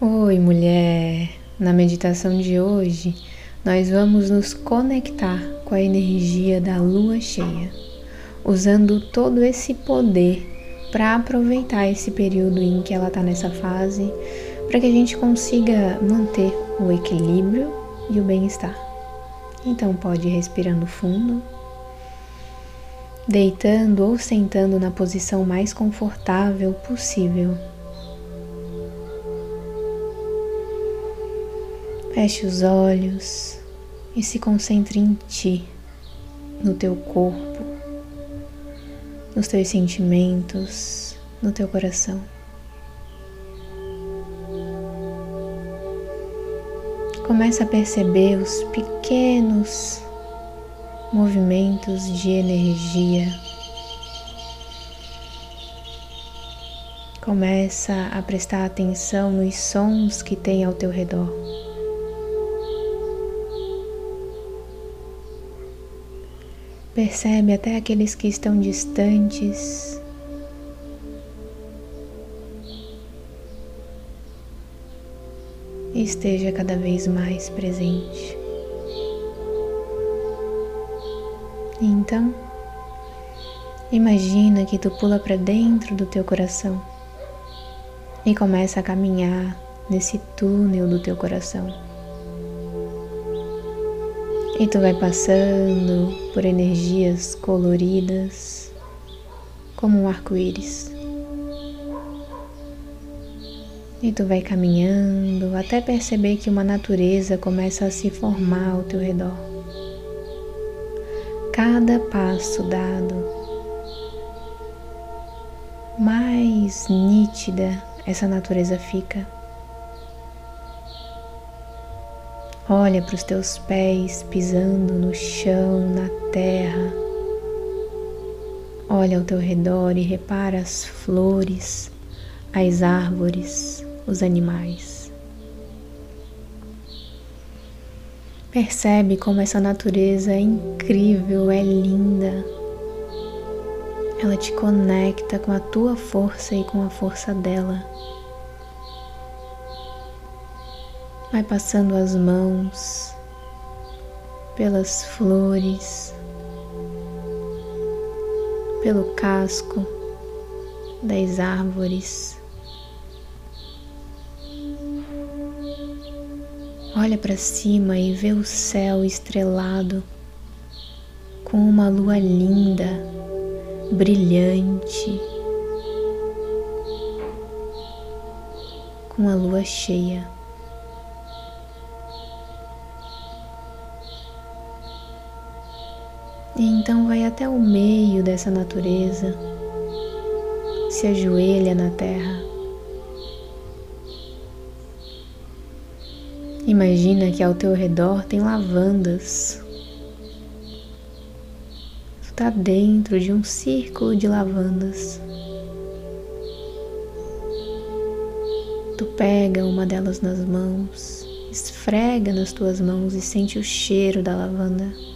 Oi, mulher! Na meditação de hoje, nós vamos nos conectar com a energia da lua cheia, usando todo esse poder para aproveitar esse período em que ela está nessa fase, para que a gente consiga manter o equilíbrio e o bem-estar. Então, pode ir respirando fundo, deitando ou sentando na posição mais confortável possível. Feche os olhos e se concentre em ti, no teu corpo, nos teus sentimentos, no teu coração. Começa a perceber os pequenos movimentos de energia. Começa a prestar atenção nos sons que tem ao teu redor. Percebe até aqueles que estão distantes. Esteja cada vez mais presente. Então, imagina que tu pula para dentro do teu coração e começa a caminhar nesse túnel do teu coração. E tu vai passando por energias coloridas, como um arco-íris. E tu vai caminhando até perceber que uma natureza começa a se formar ao teu redor. Cada passo dado, mais nítida essa natureza fica. Olha para os teus pés pisando no chão, na terra. Olha ao teu redor e repara as flores, as árvores, os animais. Percebe como essa natureza é incrível, é linda. Ela te conecta com a tua força e com a força dela. Vai passando as mãos pelas flores, pelo casco das árvores. Olha para cima e vê o céu estrelado com uma lua linda, brilhante, com a lua cheia. Então vai até o meio dessa natureza, se ajoelha na terra. Imagina que ao teu redor tem lavandas. Tu está dentro de um círculo de lavandas. Tu pega uma delas nas mãos, esfrega nas tuas mãos e sente o cheiro da lavanda.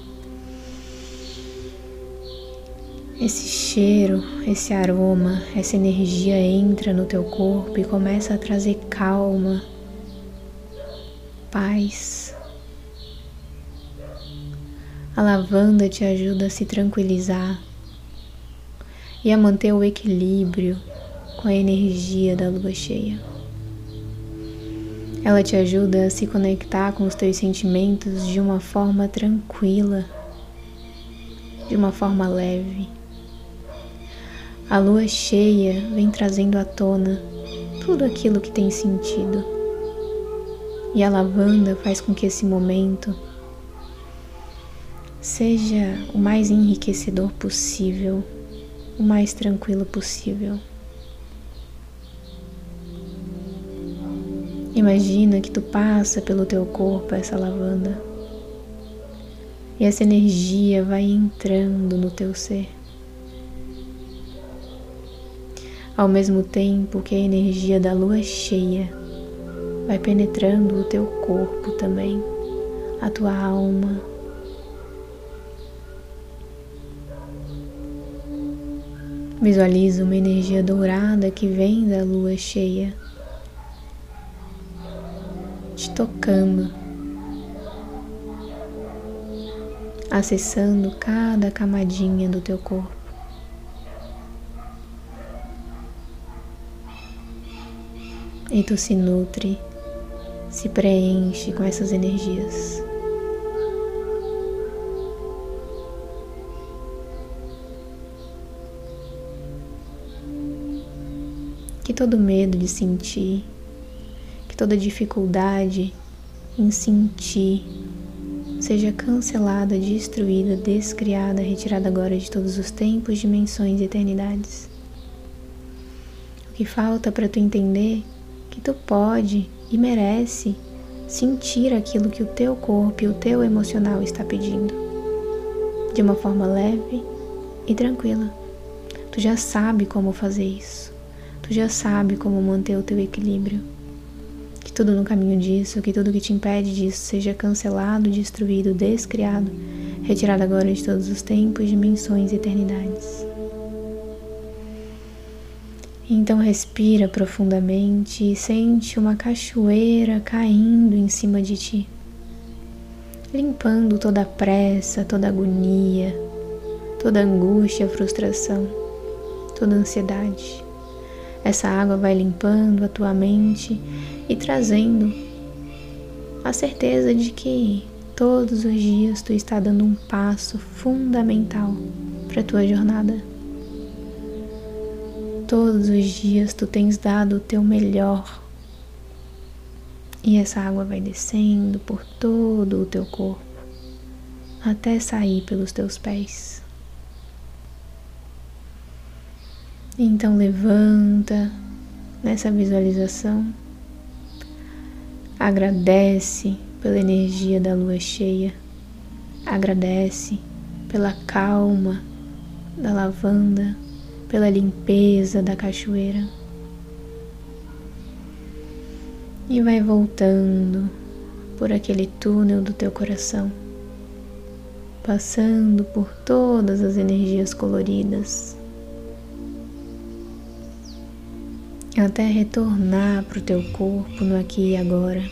Esse cheiro, esse aroma, essa energia entra no teu corpo e começa a trazer calma, paz. A lavanda te ajuda a se tranquilizar e a manter o equilíbrio com a energia da lua cheia. Ela te ajuda a se conectar com os teus sentimentos de uma forma tranquila, de uma forma leve. A lua cheia vem trazendo à tona tudo aquilo que tem sentido. E a lavanda faz com que esse momento seja o mais enriquecedor possível, o mais tranquilo possível. Imagina que tu passa pelo teu corpo essa lavanda e essa energia vai entrando no teu ser. Ao mesmo tempo que a energia da lua cheia vai penetrando o teu corpo também, a tua alma. Visualiza uma energia dourada que vem da lua cheia te tocando, acessando cada camadinha do teu corpo. E tu se nutre, se preenche com essas energias. Que todo medo de sentir, que toda dificuldade em sentir seja cancelada, destruída, descriada, retirada agora de todos os tempos, dimensões e eternidades. O que falta para tu entender que tu pode e merece sentir aquilo que o teu corpo e o teu emocional está pedindo, de uma forma leve e tranquila. Tu já sabe como fazer isso. Tu já sabe como manter o teu equilíbrio. Que tudo no caminho disso, que tudo que te impede disso seja cancelado, destruído, descriado, retirado agora de todos os tempos, dimensões e eternidades. Então respira profundamente e sente uma cachoeira caindo em cima de ti, limpando toda a pressa, toda a agonia, toda a angústia, frustração, toda a ansiedade. Essa água vai limpando a tua mente e trazendo a certeza de que todos os dias tu está dando um passo fundamental para a tua jornada. Todos os dias tu tens dado o teu melhor. E essa água vai descendo por todo o teu corpo até sair pelos teus pés. Então levanta nessa visualização, agradece pela energia da lua cheia, agradece pela calma da lavanda, pela limpeza da cachoeira. E vai voltando por aquele túnel do teu coração, passando por todas as energias coloridas até retornar para o teu corpo no aqui e agora.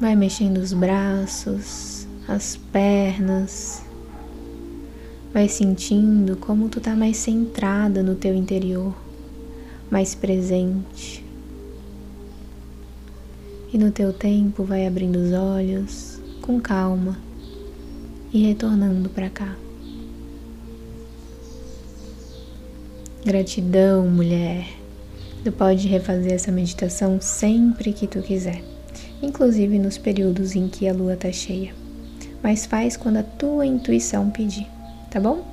Vai mexendo os braços, as pernas. Vai sentindo como tu tá mais centrada no teu interior, mais presente. E no teu tempo vai abrindo os olhos com calma e retornando para cá. Gratidão, mulher. Tu pode refazer essa meditação sempre que tu quiser, inclusive nos períodos em que a lua tá cheia. Mas faz quando a tua intuição pedir, tá bom?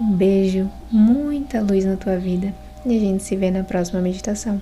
Um beijo, muita luz na tua vida e a gente se vê na próxima meditação.